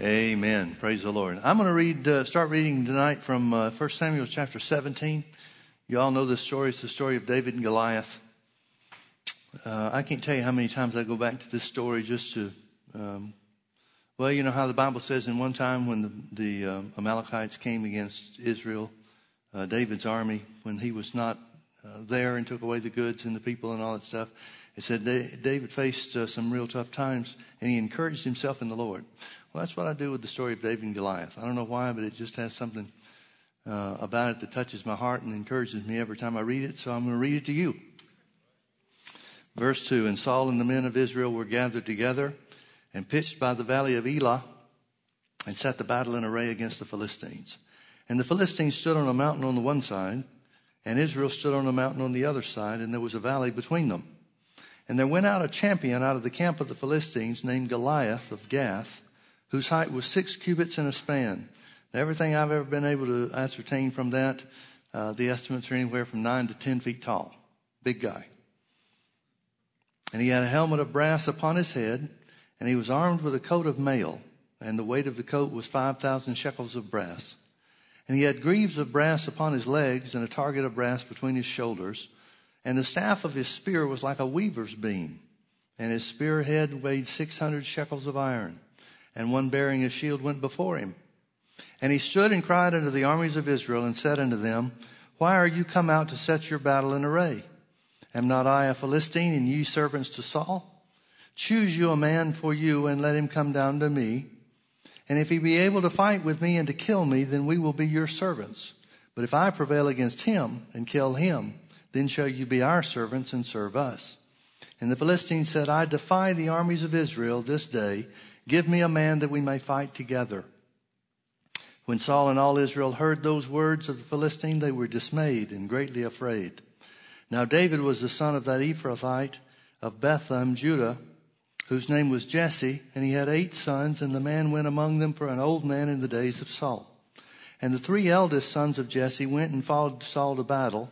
Amen. Praise the Lord. I'm going to read, uh, start reading tonight from uh, 1 Samuel chapter 17. You all know this story. It's the story of David and Goliath. Uh, I can't tell you how many times I go back to this story just to, um, well, you know how the Bible says in one time when the, the um, Amalekites came against Israel, uh, David's army, when he was not uh, there and took away the goods and the people and all that stuff, it said David faced uh, some real tough times and he encouraged himself in the Lord. Well, that's what I do with the story of David and Goliath. I don't know why, but it just has something uh, about it that touches my heart and encourages me every time I read it. So I'm going to read it to you. Verse 2 And Saul and the men of Israel were gathered together and pitched by the valley of Elah and set the battle in array against the Philistines. And the Philistines stood on a mountain on the one side, and Israel stood on a mountain on the other side, and there was a valley between them. And there went out a champion out of the camp of the Philistines named Goliath of Gath whose height was six cubits and a span. Now, everything I've ever been able to ascertain from that, uh, the estimates are anywhere from nine to ten feet tall. Big guy. And he had a helmet of brass upon his head, and he was armed with a coat of mail, and the weight of the coat was 5,000 shekels of brass. And he had greaves of brass upon his legs, and a target of brass between his shoulders. And the staff of his spear was like a weaver's beam, and his spear head weighed 600 shekels of iron and one bearing a shield went before him. And he stood and cried unto the armies of Israel and said unto them, Why are you come out to set your battle in array? Am not I a Philistine and ye servants to Saul? Choose you a man for you and let him come down to me. And if he be able to fight with me and to kill me, then we will be your servants. But if I prevail against him and kill him, then shall you be our servants and serve us. And the Philistines said, I defy the armies of Israel this day Give me a man that we may fight together. When Saul and all Israel heard those words of the Philistine, they were dismayed and greatly afraid. Now David was the son of that Ephrathite of Bethlehem, Judah, whose name was Jesse, and he had eight sons, and the man went among them for an old man in the days of Saul. And the three eldest sons of Jesse went and followed Saul to battle.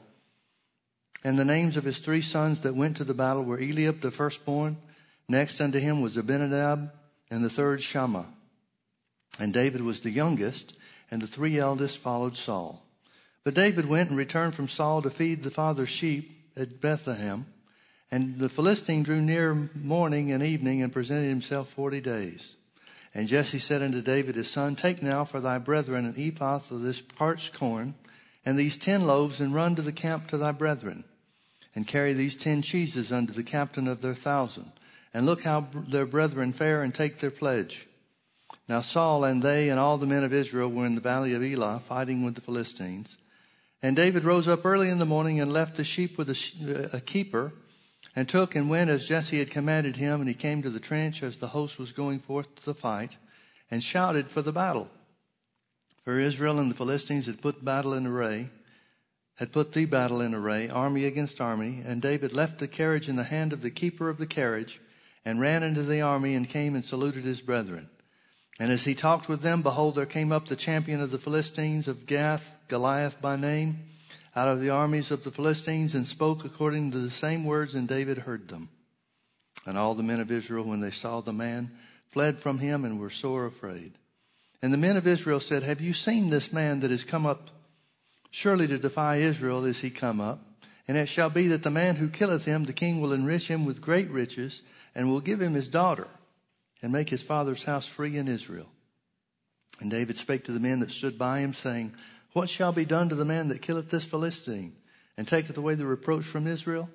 And the names of his three sons that went to the battle were Eliab the firstborn. Next unto him was Abinadab, and the third Shammah. And David was the youngest, and the three eldest followed Saul. But David went and returned from Saul to feed the father's sheep at Bethlehem. And the Philistine drew near morning and evening and presented himself forty days. And Jesse said unto David his son, Take now for thy brethren an ephah of this parched corn, and these ten loaves, and run to the camp to thy brethren, and carry these ten cheeses unto the captain of their thousand and look how their brethren fare and take their pledge. Now Saul and they and all the men of Israel were in the valley of Elah fighting with the Philistines. And David rose up early in the morning and left the sheep with a, a keeper and took and went as Jesse had commanded him. And he came to the trench as the host was going forth to the fight and shouted for the battle. For Israel and the Philistines had put battle in array, had put the battle in array, army against army. And David left the carriage in the hand of the keeper of the carriage and ran into the army and came and saluted his brethren. And as he talked with them, behold, there came up the champion of the Philistines of Gath, Goliath by name, out of the armies of the Philistines, and spoke according to the same words, and David heard them. And all the men of Israel, when they saw the man, fled from him and were sore afraid. And the men of Israel said, Have you seen this man that has come up? Surely to defy Israel is he come up. And it shall be that the man who killeth him, the king will enrich him with great riches, and will give him his daughter and make his father's house free in Israel. And David spake to the men that stood by him, saying, What shall be done to the man that killeth this Philistine and taketh away the reproach from Israel?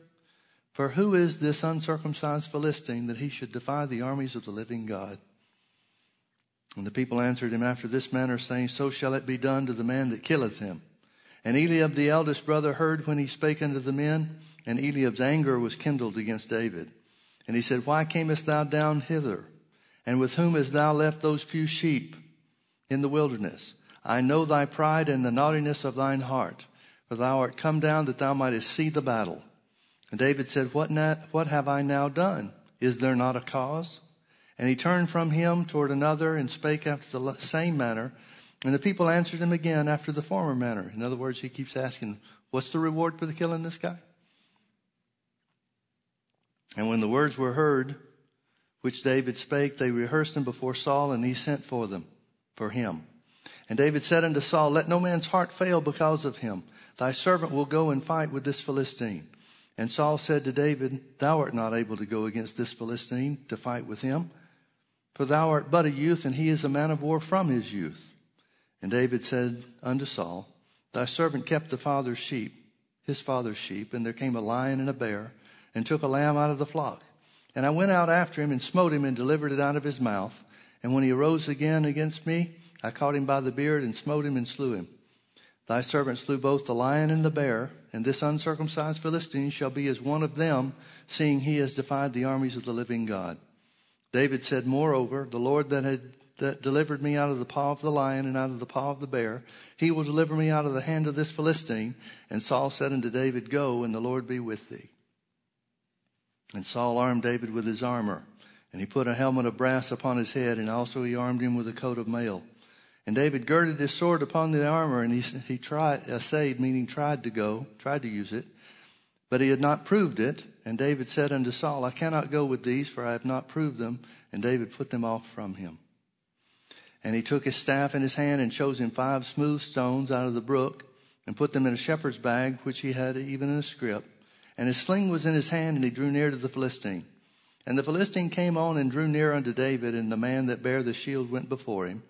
For who is this uncircumcised Philistine that he should defy the armies of the living God? And the people answered him after this manner, saying, So shall it be done to the man that killeth him. And Eliab the eldest brother heard when he spake unto the men, and Eliab's anger was kindled against David. And he said, Why camest thou down hither? And with whom hast thou left those few sheep in the wilderness? I know thy pride and the naughtiness of thine heart, for thou art come down that thou mightest see the battle. And David said, What, na- what have I now done? Is there not a cause? And he turned from him toward another and spake after the same manner. And the people answered him again after the former manner. In other words, he keeps asking, What's the reward for the killing this guy? And when the words were heard, which David spake, they rehearsed them before Saul, and he sent for them, for him. And David said unto Saul, Let no man's heart fail because of him. Thy servant will go and fight with this Philistine. And Saul said to David, Thou art not able to go against this Philistine to fight with him, for thou art but a youth, and he is a man of war from his youth. And David said unto Saul, Thy servant kept the father's sheep, his father's sheep, and there came a lion and a bear, and took a lamb out of the flock. And I went out after him and smote him and delivered it out of his mouth. And when he arose again against me, I caught him by the beard and smote him and slew him. Thy servant slew both the lion and the bear, and this uncircumcised Philistine shall be as one of them, seeing he has defied the armies of the living God. David said, Moreover, the Lord that had that delivered me out of the paw of the lion and out of the paw of the bear, he will deliver me out of the hand of this Philistine. And Saul said unto David, Go, and the Lord be with thee. And Saul armed David with his armor, and he put a helmet of brass upon his head, and also he armed him with a coat of mail. And David girded his sword upon the armor, and he, he tried, uh, essayed, meaning tried to go, tried to use it, but he had not proved it. And David said unto Saul, I cannot go with these, for I have not proved them. And David put them off from him. And he took his staff in his hand and chose him five smooth stones out of the brook, and put them in a shepherd's bag, which he had even in a scrip and his sling was in his hand, and he drew near to the Philistine. And the Philistine came on and drew near unto David, and the man that bare the shield went before him.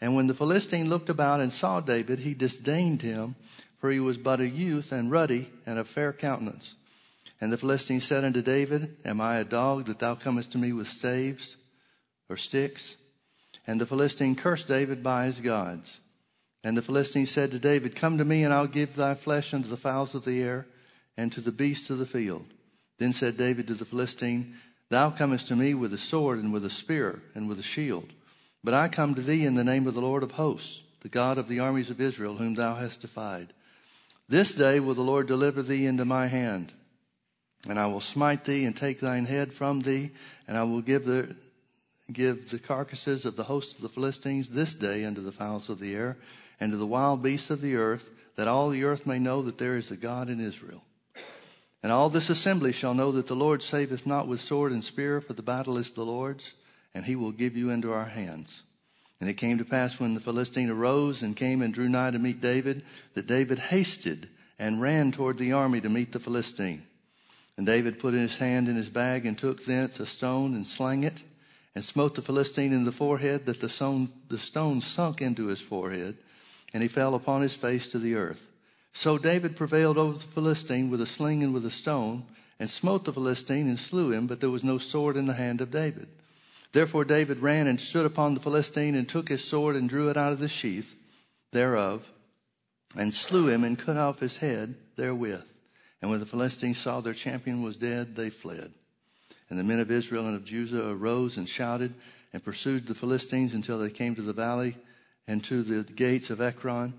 And when the Philistine looked about and saw David, he disdained him, for he was but a youth and ruddy and of fair countenance. And the Philistine said unto David, Am I a dog that thou comest to me with staves or sticks? And the Philistine cursed David by his gods. And the Philistine said to David, Come to me, and I'll give thy flesh unto the fowls of the air and to the beasts of the field. Then said David to the Philistine, Thou comest to me with a sword and with a spear and with a shield. But I come to thee in the name of the Lord of hosts, the God of the armies of Israel, whom thou hast defied. This day will the Lord deliver thee into my hand, and I will smite thee and take thine head from thee, and I will give the, give the carcasses of the host of the Philistines this day unto the fowls of the air and to the wild beasts of the earth, that all the earth may know that there is a God in Israel. And all this assembly shall know that the Lord saveth not with sword and spear, for the battle is the Lord's, and he will give you into our hands. And it came to pass when the Philistine arose and came and drew nigh to meet David, that David hasted and ran toward the army to meet the Philistine. And David put his hand in his bag and took thence a stone and slang it, and smote the Philistine in the forehead, that the stone, the stone sunk into his forehead, and he fell upon his face to the earth. So David prevailed over the Philistine with a sling and with a stone, and smote the Philistine and slew him, but there was no sword in the hand of David. Therefore David ran and stood upon the Philistine, and took his sword and drew it out of the sheath thereof, and slew him and cut off his head therewith. And when the Philistines saw their champion was dead, they fled. And the men of Israel and of Judah arose and shouted and pursued the Philistines until they came to the valley and to the gates of Ekron.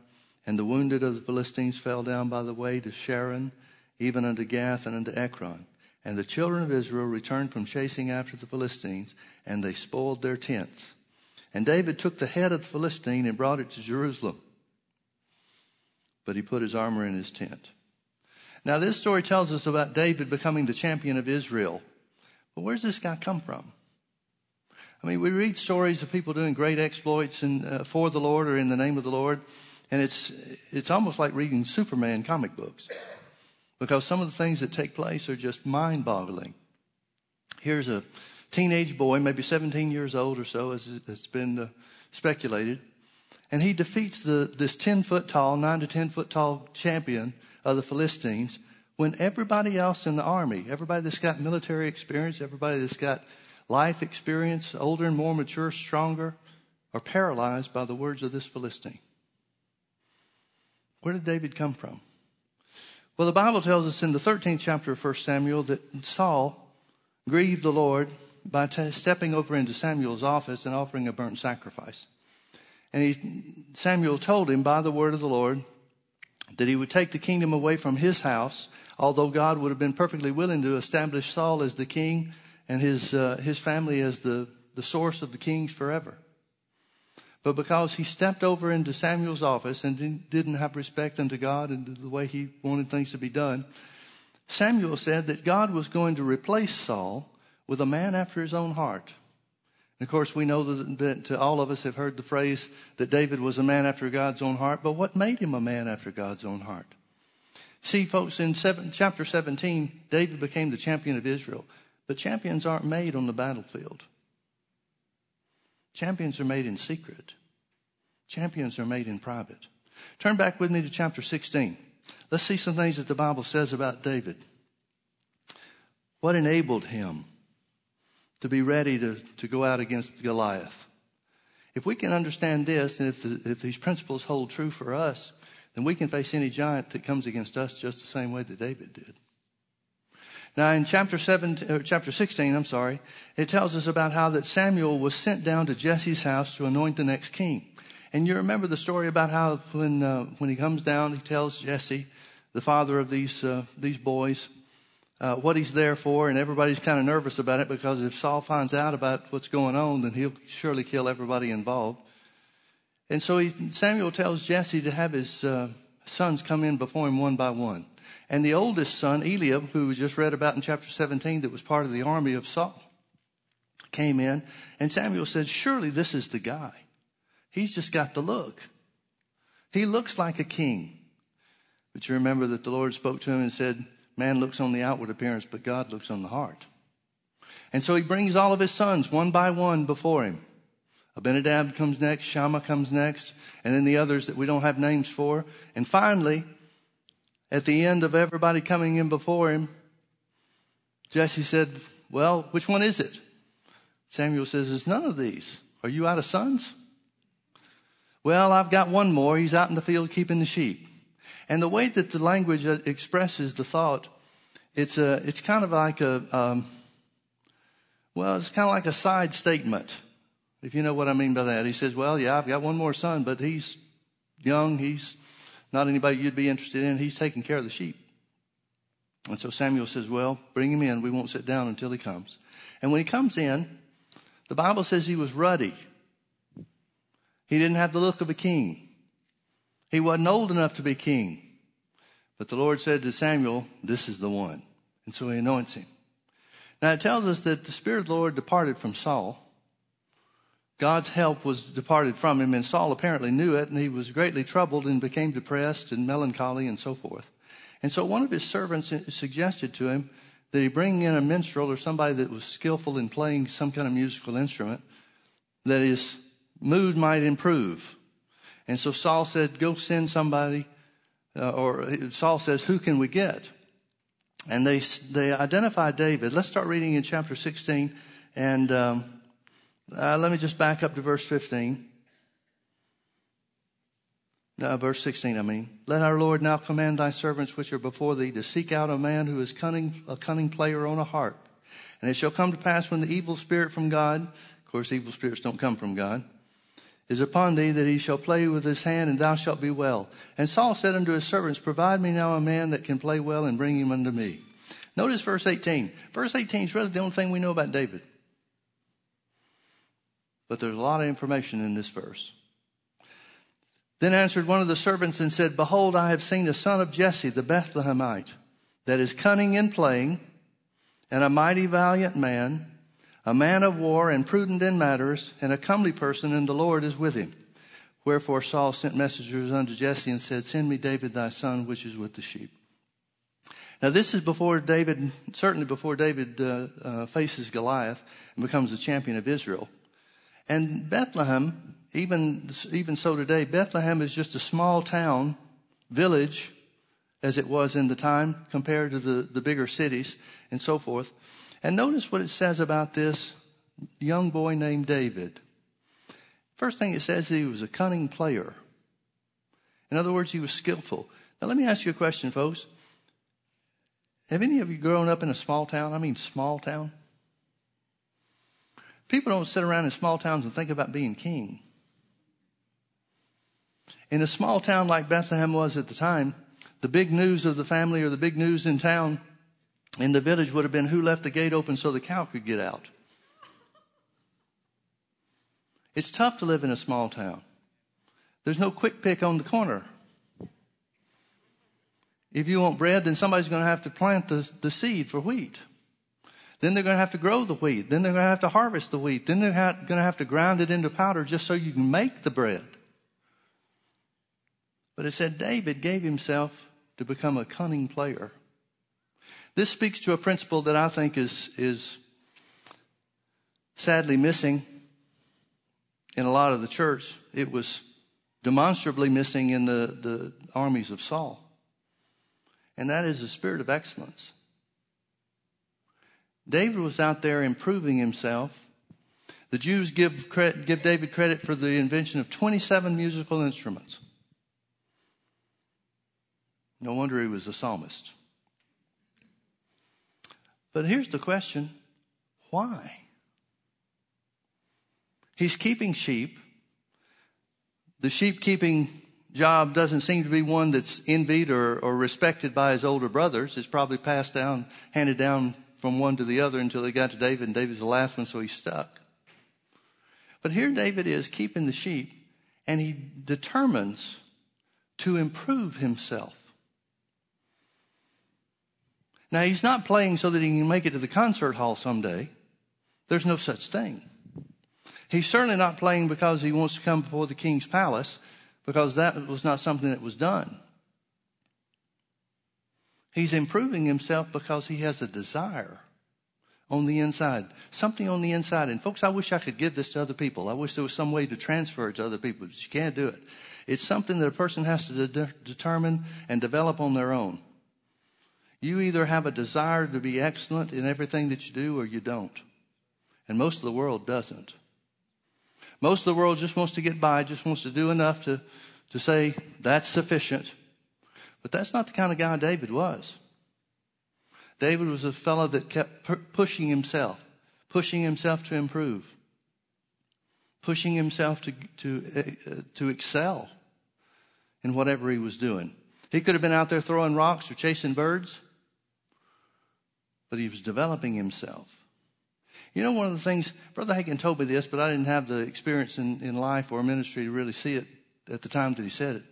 And the wounded of the Philistines fell down by the way to Sharon, even unto Gath and unto Ekron. And the children of Israel returned from chasing after the Philistines, and they spoiled their tents. And David took the head of the Philistine and brought it to Jerusalem. But he put his armor in his tent. Now, this story tells us about David becoming the champion of Israel. But where's this guy come from? I mean, we read stories of people doing great exploits in, uh, for the Lord or in the name of the Lord. And it's, it's almost like reading Superman comic books because some of the things that take place are just mind boggling. Here's a teenage boy, maybe 17 years old or so, as it's been uh, speculated. And he defeats the, this 10 foot tall, 9 to 10 foot tall champion of the Philistines when everybody else in the army, everybody that's got military experience, everybody that's got life experience, older and more mature, stronger, are paralyzed by the words of this Philistine. Where did David come from? Well, the Bible tells us in the 13th chapter of 1 Samuel that Saul grieved the Lord by t- stepping over into Samuel's office and offering a burnt sacrifice. And he, Samuel told him by the word of the Lord that he would take the kingdom away from his house, although God would have been perfectly willing to establish Saul as the king and his, uh, his family as the, the source of the kings forever. But because he stepped over into Samuel's office and didn't have respect unto God and the way he wanted things to be done, Samuel said that God was going to replace Saul with a man after his own heart. And of course, we know that, that all of us have heard the phrase that David was a man after God's own heart, but what made him a man after God's own heart? See, folks, in seven, chapter 17, David became the champion of Israel. But champions aren't made on the battlefield. Champions are made in secret. Champions are made in private. Turn back with me to chapter 16. Let's see some things that the Bible says about David. What enabled him to be ready to, to go out against Goliath? If we can understand this, and if, the, if these principles hold true for us, then we can face any giant that comes against us just the same way that David did. Now, in chapter seven, or chapter 16, I'm sorry, it tells us about how that Samuel was sent down to Jesse's house to anoint the next king. And you remember the story about how when, uh, when he comes down, he tells Jesse, the father of these, uh, these boys, uh, what he's there for, and everybody's kind of nervous about it because if Saul finds out about what's going on, then he'll surely kill everybody involved. And so he, Samuel tells Jesse to have his uh, sons come in before him one by one. And the oldest son, Eliab, who we just read about in chapter 17, that was part of the army of Saul, came in. And Samuel said, Surely this is the guy. He's just got the look. He looks like a king. But you remember that the Lord spoke to him and said, Man looks on the outward appearance, but God looks on the heart. And so he brings all of his sons one by one before him. Abinadab comes next, Shammah comes next, and then the others that we don't have names for. And finally, at the end of everybody coming in before him, Jesse said, Well, which one is it? Samuel says, It's none of these. Are you out of sons? Well, I've got one more. He's out in the field keeping the sheep. And the way that the language expresses the thought, it's a, it's kind of like a, um, well, it's kind of like a side statement, if you know what I mean by that. He says, well, yeah, I've got one more son, but he's young. He's not anybody you'd be interested in. He's taking care of the sheep. And so Samuel says, Well, bring him in. We won't sit down until he comes. And when he comes in, the Bible says he was ruddy. He didn't have the look of a king. He wasn't old enough to be king. But the Lord said to Samuel, This is the one. And so he anoints him. Now it tells us that the Spirit of the Lord departed from Saul. God's help was departed from him, and Saul apparently knew it, and he was greatly troubled and became depressed and melancholy and so forth. And so one of his servants suggested to him that he bring in a minstrel or somebody that was skillful in playing some kind of musical instrument, that his mood might improve. And so Saul said, Go send somebody, uh, or Saul says, Who can we get? And they, they identify David. Let's start reading in chapter 16 and. Um, uh, let me just back up to verse 15. Uh, verse 16, I mean. Let our Lord now command thy servants which are before thee to seek out a man who is cunning, a cunning player on a harp. And it shall come to pass when the evil spirit from God, of course, evil spirits don't come from God, is upon thee that he shall play with his hand and thou shalt be well. And Saul said unto his servants, Provide me now a man that can play well and bring him unto me. Notice verse 18. Verse 18 is really the only thing we know about David. But there's a lot of information in this verse. Then answered one of the servants and said, Behold, I have seen a son of Jesse, the Bethlehemite, that is cunning in playing, and a mighty valiant man, a man of war and prudent in matters, and a comely person, and the Lord is with him. Wherefore Saul sent messengers unto Jesse and said, Send me David thy son, which is with the sheep. Now this is before David, certainly before David uh, uh, faces Goliath and becomes the champion of Israel. And Bethlehem, even, even so today, Bethlehem is just a small town, village, as it was in the time compared to the, the bigger cities and so forth. And notice what it says about this young boy named David. First thing it says, he was a cunning player. In other words, he was skillful. Now, let me ask you a question, folks. Have any of you grown up in a small town? I mean, small town? People don't sit around in small towns and think about being king. In a small town like Bethlehem was at the time, the big news of the family or the big news in town in the village would have been who left the gate open so the cow could get out. It's tough to live in a small town. There's no quick pick on the corner. If you want bread, then somebody's going to have to plant the, the seed for wheat. Then they're going to have to grow the wheat. Then they're going to have to harvest the wheat. Then they're going to have to grind it into powder just so you can make the bread. But it said David gave himself to become a cunning player. This speaks to a principle that I think is, is sadly missing in a lot of the church. It was demonstrably missing in the, the armies of Saul. And that is the spirit of excellence. David was out there improving himself. The Jews give, credit, give David credit for the invention of 27 musical instruments. No wonder he was a psalmist. But here's the question why? He's keeping sheep. The sheep keeping job doesn't seem to be one that's envied or, or respected by his older brothers. It's probably passed down, handed down from one to the other until they got to David, and David's the last one, so he's stuck. But here David is keeping the sheep, and he determines to improve himself. Now, he's not playing so that he can make it to the concert hall someday. There's no such thing. He's certainly not playing because he wants to come before the king's palace, because that was not something that was done. He's improving himself because he has a desire on the inside, something on the inside. And folks, I wish I could give this to other people. I wish there was some way to transfer it to other people, but you can't do it. It's something that a person has to de- determine and develop on their own. You either have a desire to be excellent in everything that you do or you don't. And most of the world doesn't. Most of the world just wants to get by, just wants to do enough to, to say that's sufficient. But that's not the kind of guy David was. David was a fellow that kept pushing himself, pushing himself to improve, pushing himself to, to, uh, to excel in whatever he was doing. He could have been out there throwing rocks or chasing birds but he was developing himself. You know, one of the things, Brother Hagin told me this, but I didn't have the experience in, in life or ministry to really see it at the time that he said it.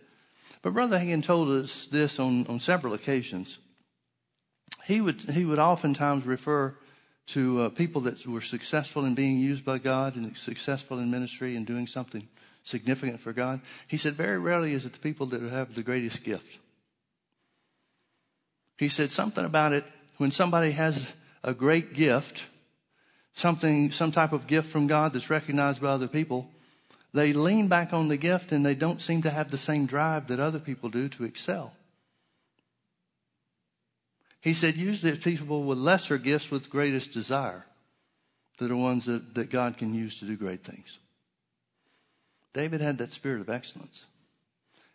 But Brother Hagin told us this on, on several occasions. He would, he would oftentimes refer to uh, people that were successful in being used by God and successful in ministry and doing something significant for God. He said, very rarely is it the people that have the greatest gift. He said something about it when somebody has a great gift, something, some type of gift from God that's recognized by other people, they lean back on the gift and they don't seem to have the same drive that other people do to excel. He said, usually it's people with lesser gifts with greatest desire that are ones that, that God can use to do great things. David had that spirit of excellence.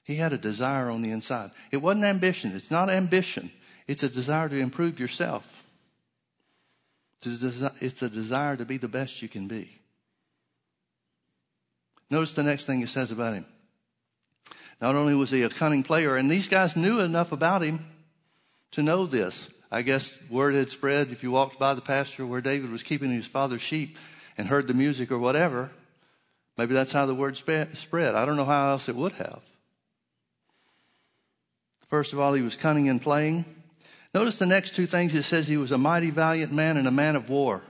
He had a desire on the inside. It wasn't ambition. It's not ambition. It's a desire to improve yourself. It's a desire to be the best you can be. Notice the next thing it says about him. Not only was he a cunning player, and these guys knew enough about him to know this. I guess word had spread if you walked by the pasture where David was keeping his father's sheep and heard the music or whatever. Maybe that's how the word spread. I don't know how else it would have. First of all, he was cunning in playing. Notice the next two things. It says he was a mighty valiant man and a man of war.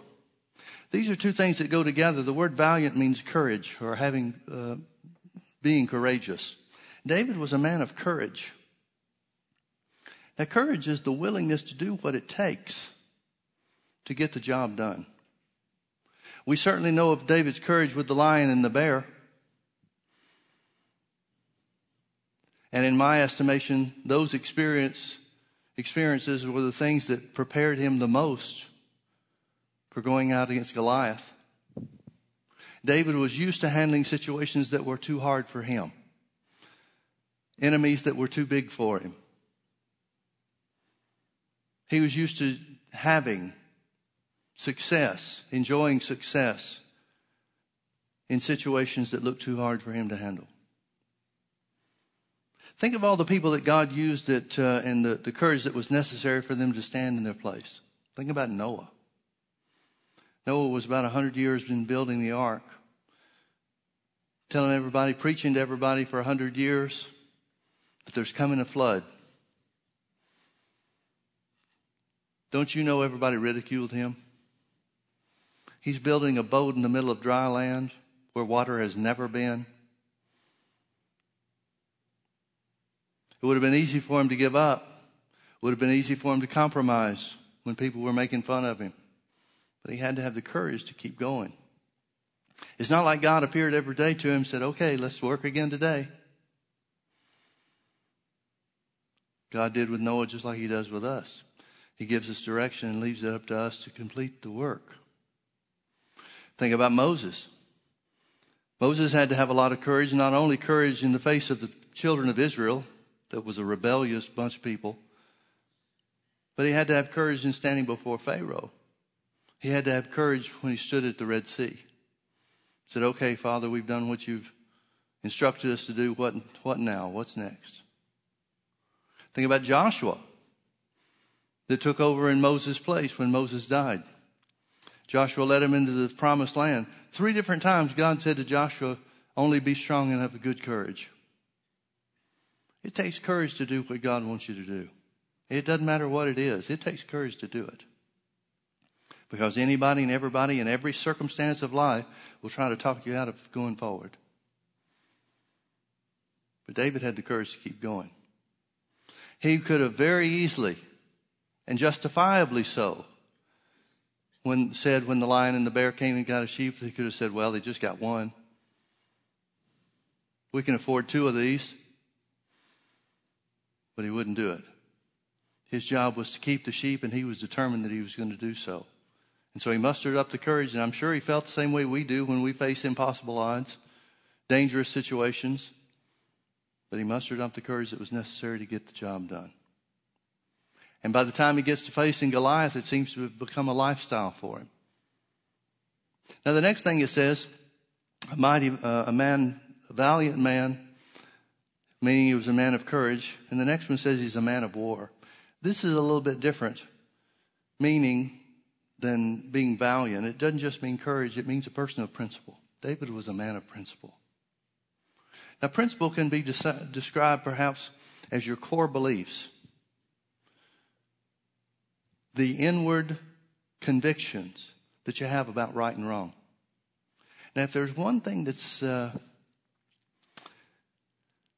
These are two things that go together. The word valiant means courage or having, uh, being courageous. David was a man of courage. Now, courage is the willingness to do what it takes to get the job done. We certainly know of David's courage with the lion and the bear. And in my estimation, those experience experiences were the things that prepared him the most for going out against Goliath. David was used to handling situations that were too hard for him, enemies that were too big for him. He was used to having success, enjoying success in situations that looked too hard for him to handle. Think of all the people that God used it, uh, and the, the courage that was necessary for them to stand in their place. Think about Noah. Noah was about 100 years in building the ark, telling everybody, preaching to everybody for 100 years that there's coming a flood. Don't you know everybody ridiculed him? He's building a boat in the middle of dry land where water has never been. It would have been easy for him to give up. It would have been easy for him to compromise when people were making fun of him. But he had to have the courage to keep going. It's not like God appeared every day to him and said, okay, let's work again today. God did with Noah just like he does with us. He gives us direction and leaves it up to us to complete the work. Think about Moses. Moses had to have a lot of courage, not only courage in the face of the children of Israel, that was a rebellious bunch of people, but he had to have courage in standing before Pharaoh. He had to have courage when he stood at the Red Sea. He said, Okay, Father, we've done what you've instructed us to do. What, what now? What's next? Think about Joshua that took over in Moses' place when Moses died. Joshua led him into the promised land. Three different times God said to Joshua, only be strong and have a good courage. It takes courage to do what God wants you to do. It doesn't matter what it is. It takes courage to do it. Because anybody and everybody in every circumstance of life will try to talk you out of going forward. But David had the courage to keep going. He could have very easily and justifiably so when said when the lion and the bear came and got a sheep, he could have said, well, they just got one. We can afford two of these. But he wouldn't do it. His job was to keep the sheep, and he was determined that he was going to do so. And so he mustered up the courage, and I'm sure he felt the same way we do when we face impossible odds, dangerous situations. But he mustered up the courage that was necessary to get the job done. And by the time he gets to facing Goliath, it seems to have become a lifestyle for him. Now, the next thing it says, a mighty, uh, a man, a valiant man, meaning he was a man of courage. And the next one says he's a man of war. This is a little bit different, meaning than being valiant. It doesn't just mean courage, it means a person of principle. David was a man of principle. Now, principle can be de- described perhaps as your core beliefs the inward convictions that you have about right and wrong. Now, if there's one thing that's uh,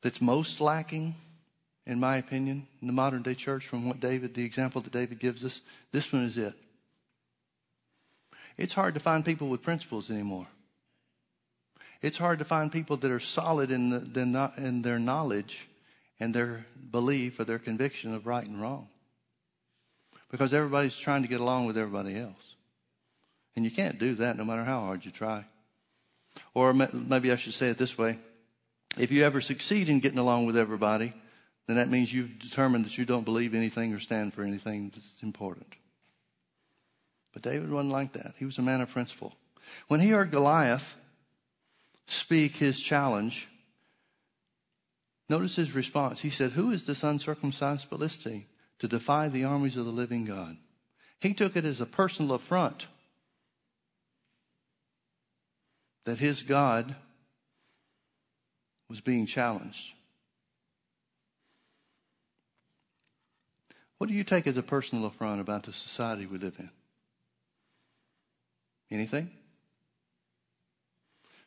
that's most lacking, in my opinion, in the modern day church, from what David, the example that David gives us, this one is it. It's hard to find people with principles anymore. It's hard to find people that are solid in, the, in their knowledge and their belief or their conviction of right and wrong because everybody's trying to get along with everybody else. And you can't do that no matter how hard you try. Or maybe I should say it this way. If you ever succeed in getting along with everybody, then that means you've determined that you don't believe anything or stand for anything that's important. But David wasn't like that. He was a man of principle. When he heard Goliath speak his challenge, notice his response. He said, Who is this uncircumcised Philistine to defy the armies of the living God. He took it as a personal affront that his God was being challenged. What do you take as a personal affront about the society we live in? Anything?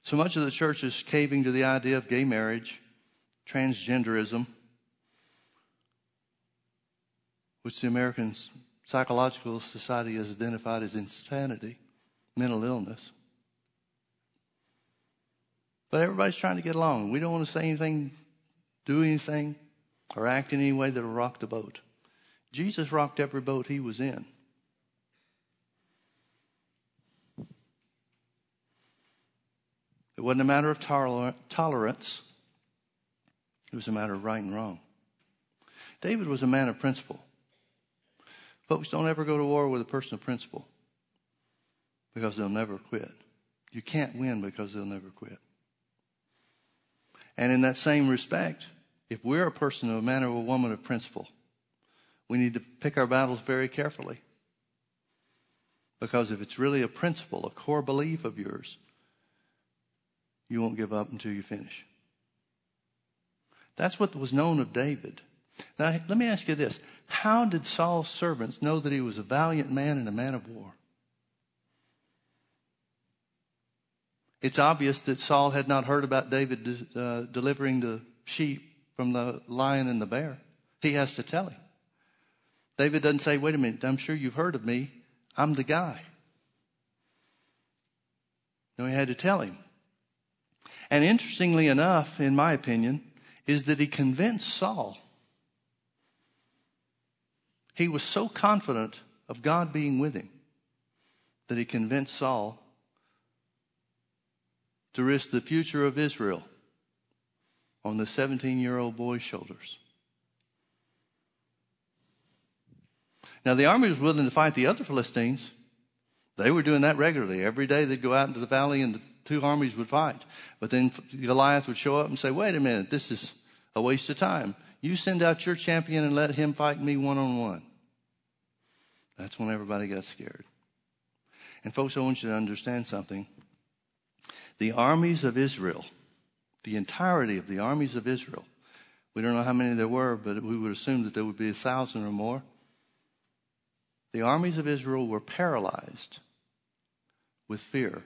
So much of the church is caving to the idea of gay marriage, transgenderism, which the American Psychological Society has identified as insanity, mental illness. But everybody's trying to get along. We don't want to say anything, do anything, or act in any way that'll rock the boat. Jesus rocked every boat he was in. It wasn't a matter of tolerance. It was a matter of right and wrong. David was a man of principle. Folks, don't ever go to war with a person of principle because they'll never quit. You can't win because they'll never quit. And in that same respect, if we're a person, of a man or a woman of principle, we need to pick our battles very carefully. Because if it's really a principle, a core belief of yours, you won't give up until you finish. That's what was known of David. Now, let me ask you this. How did Saul's servants know that he was a valiant man and a man of war? It's obvious that Saul had not heard about David uh, delivering the sheep from the lion and the bear. He has to tell him. David doesn't say, wait a minute, I'm sure you've heard of me. I'm the guy. No, he had to tell him. And interestingly enough, in my opinion, is that he convinced Saul. He was so confident of God being with him that he convinced Saul to risk the future of Israel on the 17 year old boy's shoulders. Now, the army was willing to fight the other Philistines. They were doing that regularly. Every day they'd go out into the valley and two armies would fight. But then Goliath would show up and say, wait a minute, this is a waste of time. You send out your champion and let him fight me one on one. That's when everybody got scared. And folks, I want you to understand something. The armies of Israel, the entirety of the armies of Israel, we don't know how many there were, but we would assume that there would be a thousand or more. The armies of Israel were paralyzed with fear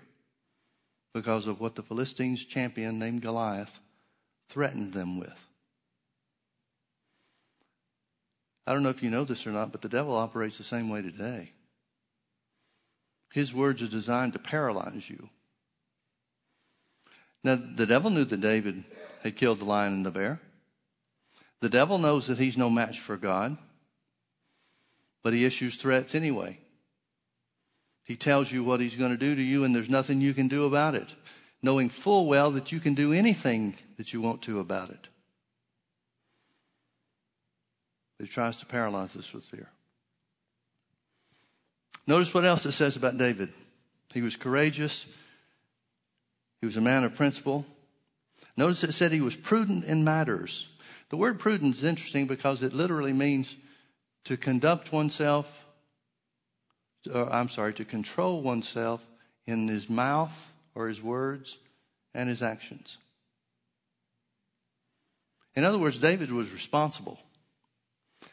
because of what the Philistines' champion named Goliath threatened them with. I don't know if you know this or not, but the devil operates the same way today. His words are designed to paralyze you. Now, the devil knew that David had killed the lion and the bear. The devil knows that he's no match for God, but he issues threats anyway. He tells you what he's going to do to you, and there's nothing you can do about it, knowing full well that you can do anything that you want to about it. He tries to paralyze us with fear. Notice what else it says about David. He was courageous. He was a man of principle. Notice it said he was prudent in matters. The word prudent is interesting because it literally means to conduct oneself uh, I'm sorry, to control oneself in his mouth or his words and his actions. In other words, David was responsible.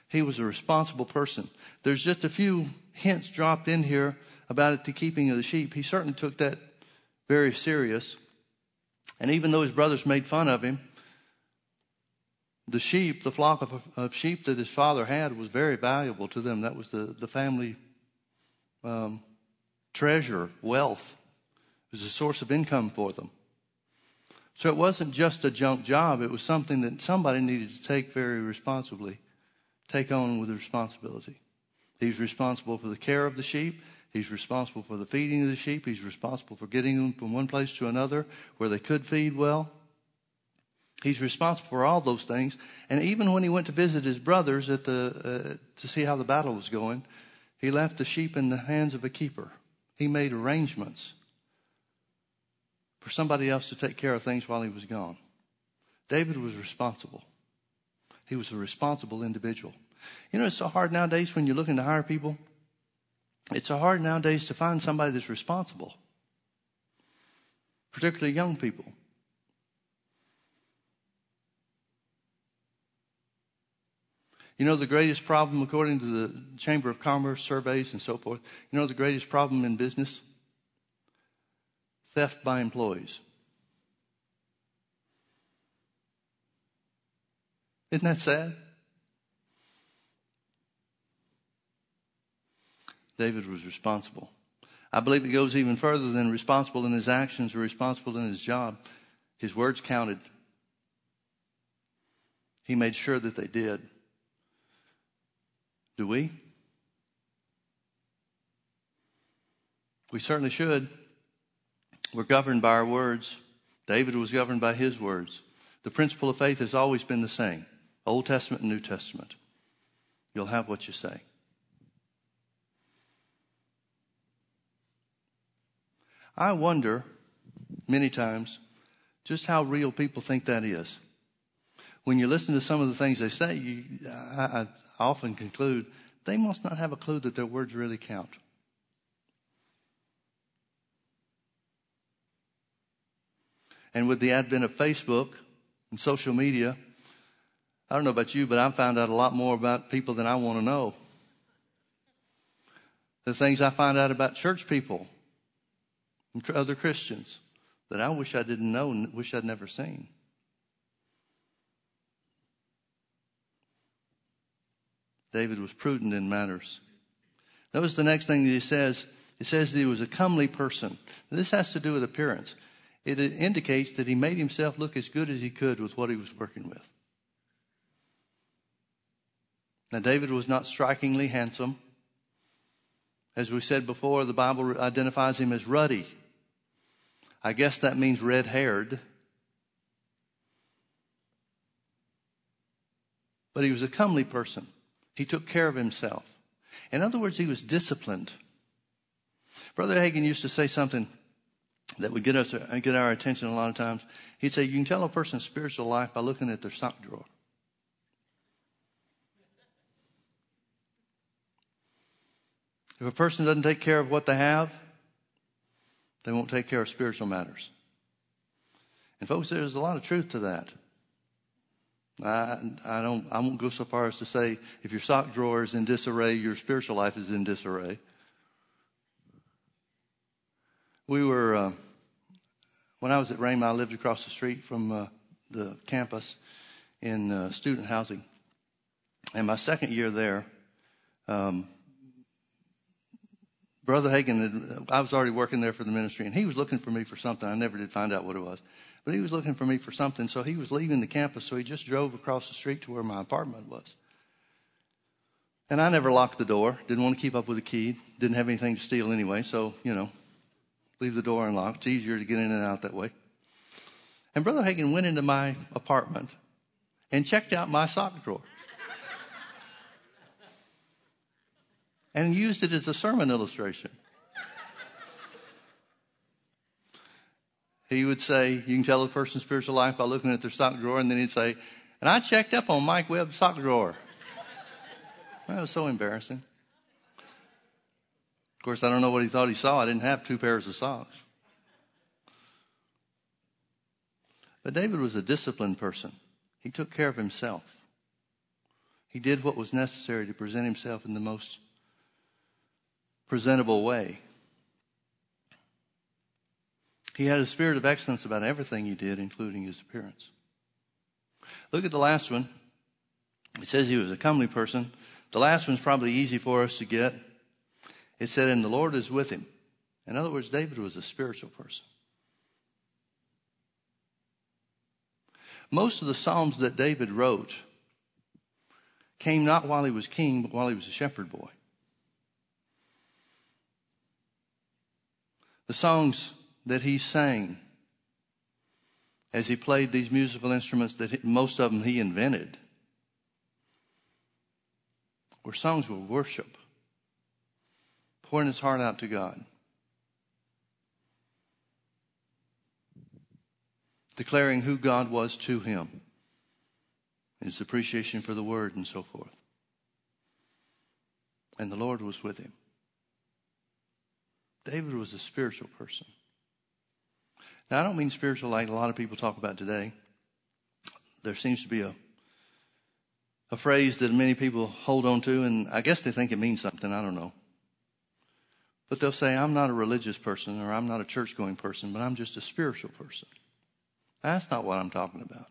He was a responsible person. There's just a few hints dropped in here about the keeping of the sheep. He certainly took that very serious. And even though his brothers made fun of him, the sheep, the flock of, of sheep that his father had was very valuable to them. That was the, the family um, treasure, wealth. It was a source of income for them. So it wasn't just a junk job, it was something that somebody needed to take very responsibly, take on with responsibility. He's responsible for the care of the sheep. He's responsible for the feeding of the sheep. He's responsible for getting them from one place to another where they could feed well. He's responsible for all those things. And even when he went to visit his brothers at the, uh, to see how the battle was going, he left the sheep in the hands of a keeper. He made arrangements for somebody else to take care of things while he was gone. David was responsible. He was a responsible individual. You know, it's so hard nowadays when you're looking to hire people. It's so hard nowadays to find somebody that's responsible, particularly young people. You know the greatest problem, according to the Chamber of Commerce surveys and so forth, you know the greatest problem in business? Theft by employees. Isn't that sad? David was responsible. I believe it goes even further than responsible in his actions or responsible in his job. His words counted. He made sure that they did. Do we? We certainly should. We're governed by our words. David was governed by his words. The principle of faith has always been the same Old Testament and New Testament. You'll have what you say. I wonder many times just how real people think that is. When you listen to some of the things they say, you, I, often conclude they must not have a clue that their words really count. And with the advent of Facebook and social media, I don't know about you, but I've found out a lot more about people than I want to know. The things I find out about church people and other Christians, that I wish I didn't know and wish I'd never seen. David was prudent in matters. Notice the next thing that he says. He says that he was a comely person. This has to do with appearance. It indicates that he made himself look as good as he could with what he was working with. Now, David was not strikingly handsome. As we said before, the Bible identifies him as ruddy. I guess that means red haired. But he was a comely person. He took care of himself. In other words, he was disciplined. Brother Hagin used to say something that would get us get our attention a lot of times. He'd say, "You can tell a person's spiritual life by looking at their sock drawer." If a person doesn't take care of what they have, they won't take care of spiritual matters. And folks, there's a lot of truth to that. I, I don't, I won't go so far as to say if your sock drawer is in disarray, your spiritual life is in disarray. We were, uh, when I was at Rhema, I lived across the street from uh, the campus in uh, student housing. And my second year there, um, Brother Hagin, I was already working there for the ministry, and he was looking for me for something. I never did find out what it was. But he was looking for me for something, so he was leaving the campus, so he just drove across the street to where my apartment was. And I never locked the door, didn't want to keep up with the key, didn't have anything to steal anyway, so, you know, leave the door unlocked. It's easier to get in and out that way. And Brother Hagin went into my apartment and checked out my sock drawer. and used it as a sermon illustration. He would say, You can tell a person's spiritual life by looking at their sock drawer, and then he'd say, And I checked up on Mike Webb's sock drawer. That was so embarrassing. Of course, I don't know what he thought he saw. I didn't have two pairs of socks. But David was a disciplined person. He took care of himself. He did what was necessary to present himself in the most presentable way. He had a spirit of excellence about everything he did, including his appearance. Look at the last one. It says he was a comely person. The last one's probably easy for us to get. It said, and the Lord is with him. In other words, David was a spiritual person. Most of the Psalms that David wrote came not while he was king, but while he was a shepherd boy. the songs that he sang as he played these musical instruments that most of them he invented were songs of worship, pouring his heart out to God, declaring who God was to him, his appreciation for the word, and so forth. And the Lord was with him. David was a spiritual person. Now, I don't mean spiritual like a lot of people talk about today. There seems to be a, a phrase that many people hold on to, and I guess they think it means something. I don't know. But they'll say, I'm not a religious person or I'm not a church going person, but I'm just a spiritual person. That's not what I'm talking about.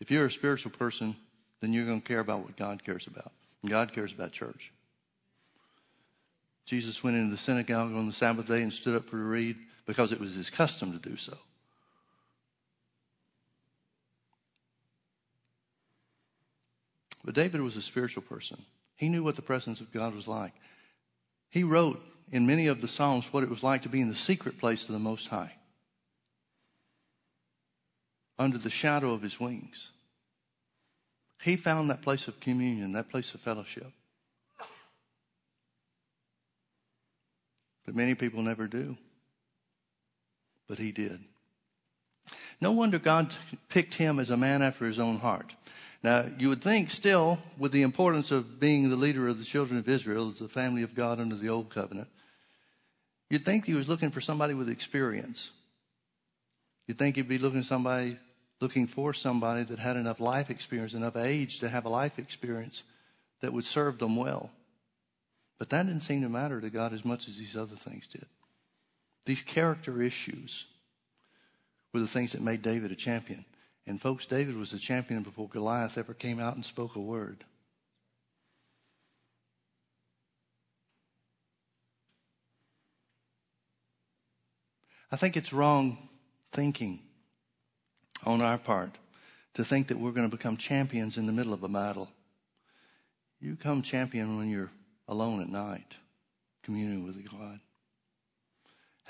If you're a spiritual person, then you're going to care about what God cares about. And God cares about church. Jesus went into the synagogue on the Sabbath day and stood up for to read because it was his custom to do so. But David was a spiritual person. He knew what the presence of God was like. He wrote in many of the Psalms what it was like to be in the secret place of the Most High, under the shadow of his wings. He found that place of communion, that place of fellowship. But many people never do. But he did. No wonder God picked him as a man after his own heart. Now, you would think still, with the importance of being the leader of the children of Israel, the family of God under the old covenant, you'd think he was looking for somebody with experience. You'd think he'd be looking somebody looking for somebody that had enough life experience, enough age to have a life experience that would serve them well. But that didn't seem to matter to God as much as these other things did. These character issues were the things that made David a champion. And folks, David was a champion before Goliath ever came out and spoke a word. I think it's wrong thinking on our part to think that we're going to become champions in the middle of a battle. You become champion when you're alone at night, communing with God,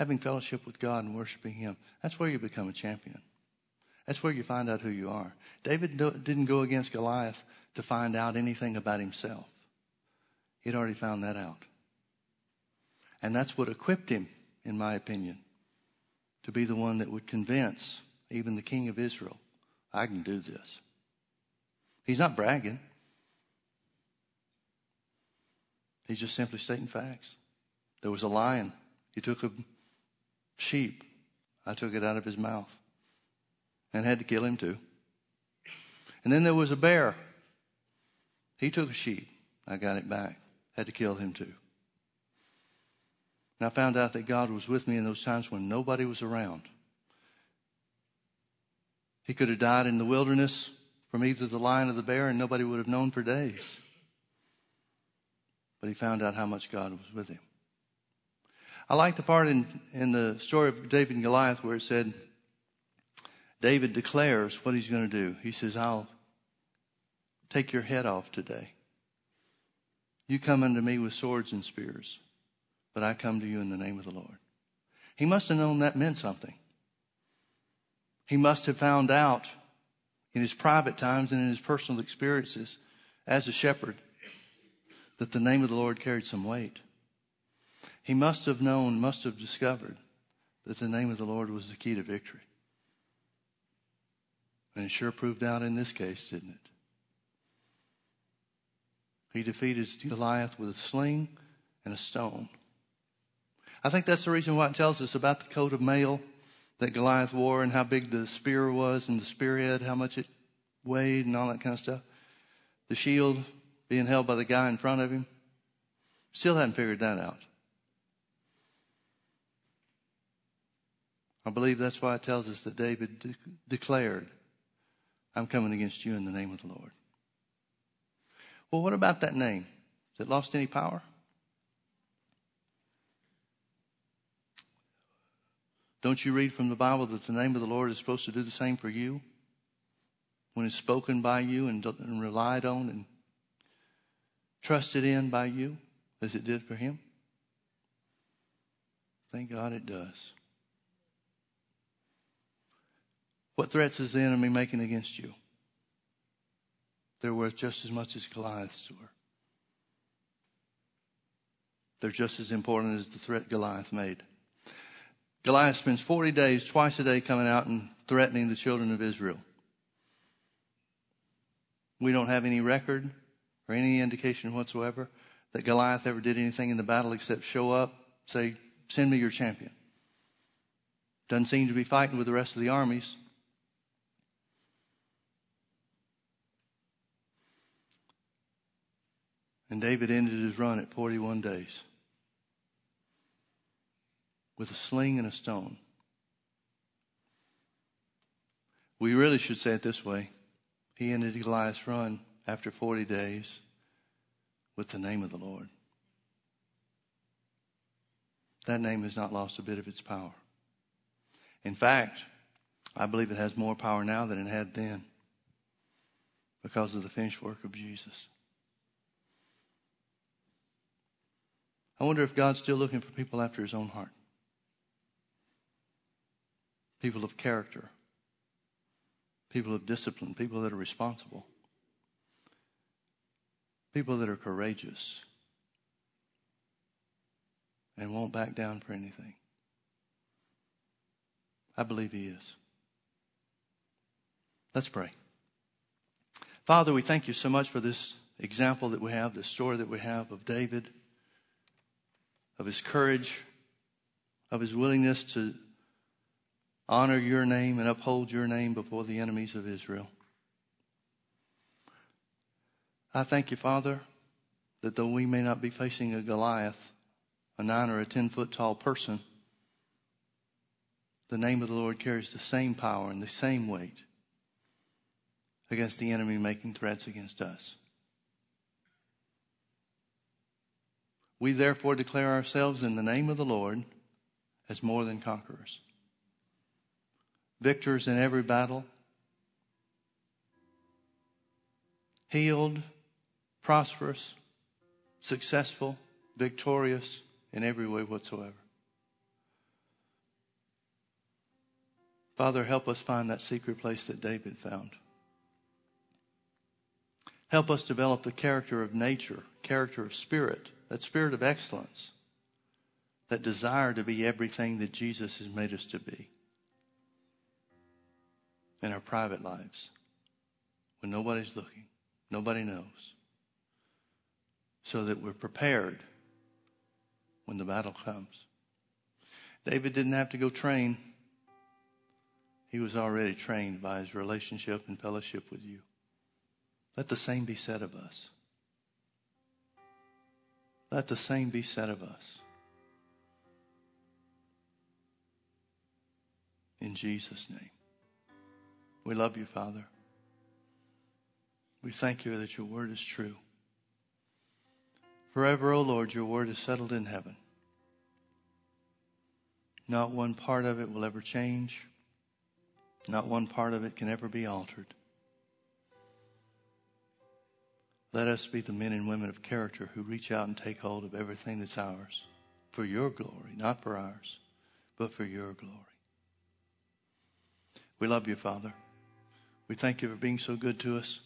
having fellowship with God and worshiping Him. That's where you become a champion. That's where you find out who you are. David didn't go against Goliath to find out anything about himself. He'd already found that out. And that's what equipped him, in my opinion, to be the one that would convince even the king of Israel, I can do this. He's not bragging. He's just simply stating facts. There was a lion. He took a sheep. I took it out of his mouth and had to kill him too. And then there was a bear. He took a sheep. I got it back. Had to kill him too. And I found out that God was with me in those times when nobody was around. He could have died in the wilderness from either the lion or the bear, and nobody would have known for days. But he found out how much God was with him. I like the part in, in the story of David and Goliath where it said, David declares what he's going to do. He says, I'll take your head off today. You come unto me with swords and spears, but I come to you in the name of the Lord. He must have known that meant something. He must have found out in his private times and in his personal experiences as a shepherd that the name of the Lord carried some weight. He must have known, must have discovered that the name of the Lord was the key to victory. And it sure proved out in this case, didn't it? He defeated Goliath with a sling and a stone. I think that's the reason why it tells us about the coat of mail that Goliath wore and how big the spear was and the spearhead, how much it weighed and all that kind of stuff. The shield being held by the guy in front of him. Still hadn't figured that out. I believe that's why it tells us that David de- declared I'm coming against you in the name of the Lord. Well, what about that name? Has it lost any power? Don't you read from the Bible that the name of the Lord is supposed to do the same for you? When it's spoken by you and, and relied on and trusted in by you as it did for him? Thank God it does. What threats is the enemy making against you? They're worth just as much as Goliath's were. They're just as important as the threat Goliath made. Goliath spends 40 days, twice a day, coming out and threatening the children of Israel. We don't have any record or any indication whatsoever that Goliath ever did anything in the battle except show up, say, send me your champion. Doesn't seem to be fighting with the rest of the armies. And David ended his run at 41 days with a sling and a stone. We really should say it this way. He ended Goliath's run after 40 days with the name of the Lord. That name has not lost a bit of its power. In fact, I believe it has more power now than it had then because of the finished work of Jesus. I wonder if God's still looking for people after his own heart. People of character. People of discipline. People that are responsible. People that are courageous and won't back down for anything. I believe he is. Let's pray. Father, we thank you so much for this example that we have, this story that we have of David of his courage, of his willingness to honor your name and uphold your name before the enemies of Israel. I thank you, Father, that though we may not be facing a Goliath, a nine or a ten foot tall person, the name of the Lord carries the same power and the same weight against the enemy making threats against us. We therefore declare ourselves in the name of the Lord as more than conquerors, victors in every battle, healed, prosperous, successful, victorious in every way whatsoever. Father, help us find that secret place that David found. Help us develop the character of nature, character of spirit, that spirit of excellence, that desire to be everything that Jesus has made us to be in our private lives when nobody's looking, nobody knows, so that we're prepared when the battle comes. David didn't have to go train. He was already trained by his relationship and fellowship with you. Let the same be said of us. Let the same be said of us. In Jesus' name. We love you, Father. We thank you that your word is true. Forever, O oh Lord, your word is settled in heaven. Not one part of it will ever change. Not one part of it can ever be altered. Let us be the men and women of character who reach out and take hold of everything that's ours for your glory, not for ours, but for your glory. We love you, Father. We thank you for being so good to us.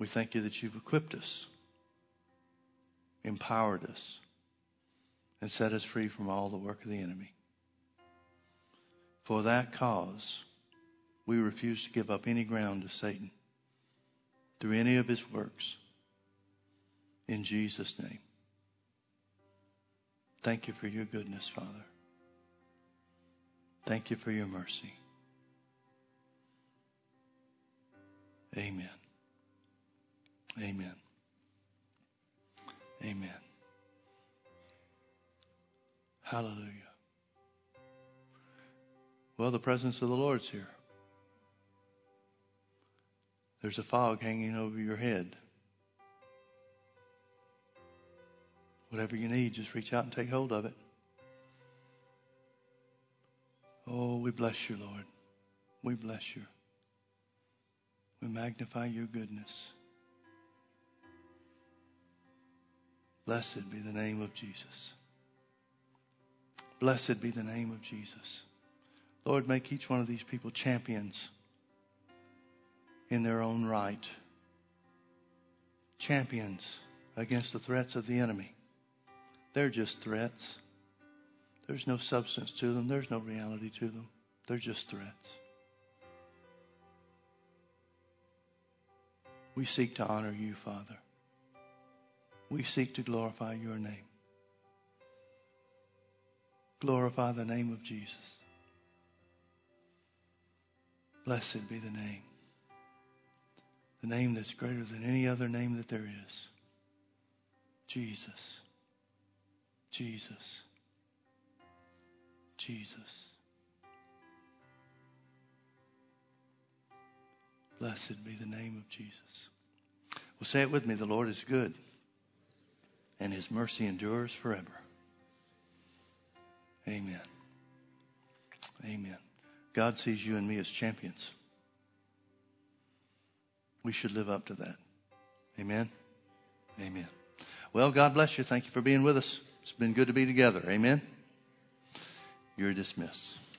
We thank you that you've equipped us, empowered us, and set us free from all the work of the enemy. For that cause, we refuse to give up any ground to Satan through any of his works. In Jesus' name. Thank you for your goodness, Father. Thank you for your mercy. Amen. Amen. Amen. Hallelujah. Well, the presence of the Lord's here. There's a fog hanging over your head. Whatever you need, just reach out and take hold of it. Oh, we bless you, Lord. We bless you. We magnify your goodness. Blessed be the name of Jesus. Blessed be the name of Jesus. Lord, make each one of these people champions in their own right. Champions against the threats of the enemy. They're just threats. There's no substance to them, there's no reality to them. They're just threats. We seek to honor you, Father. We seek to glorify your name. Glorify the name of Jesus. Blessed be the name the name that's greater than any other name that there is Jesus. Jesus. Jesus. Blessed be the name of Jesus. Well, say it with me the Lord is good, and his mercy endures forever. Amen. Amen. God sees you and me as champions we should live up to that. Amen. Amen. Well, God bless you. Thank you for being with us. It's been good to be together. Amen. You're dismissed.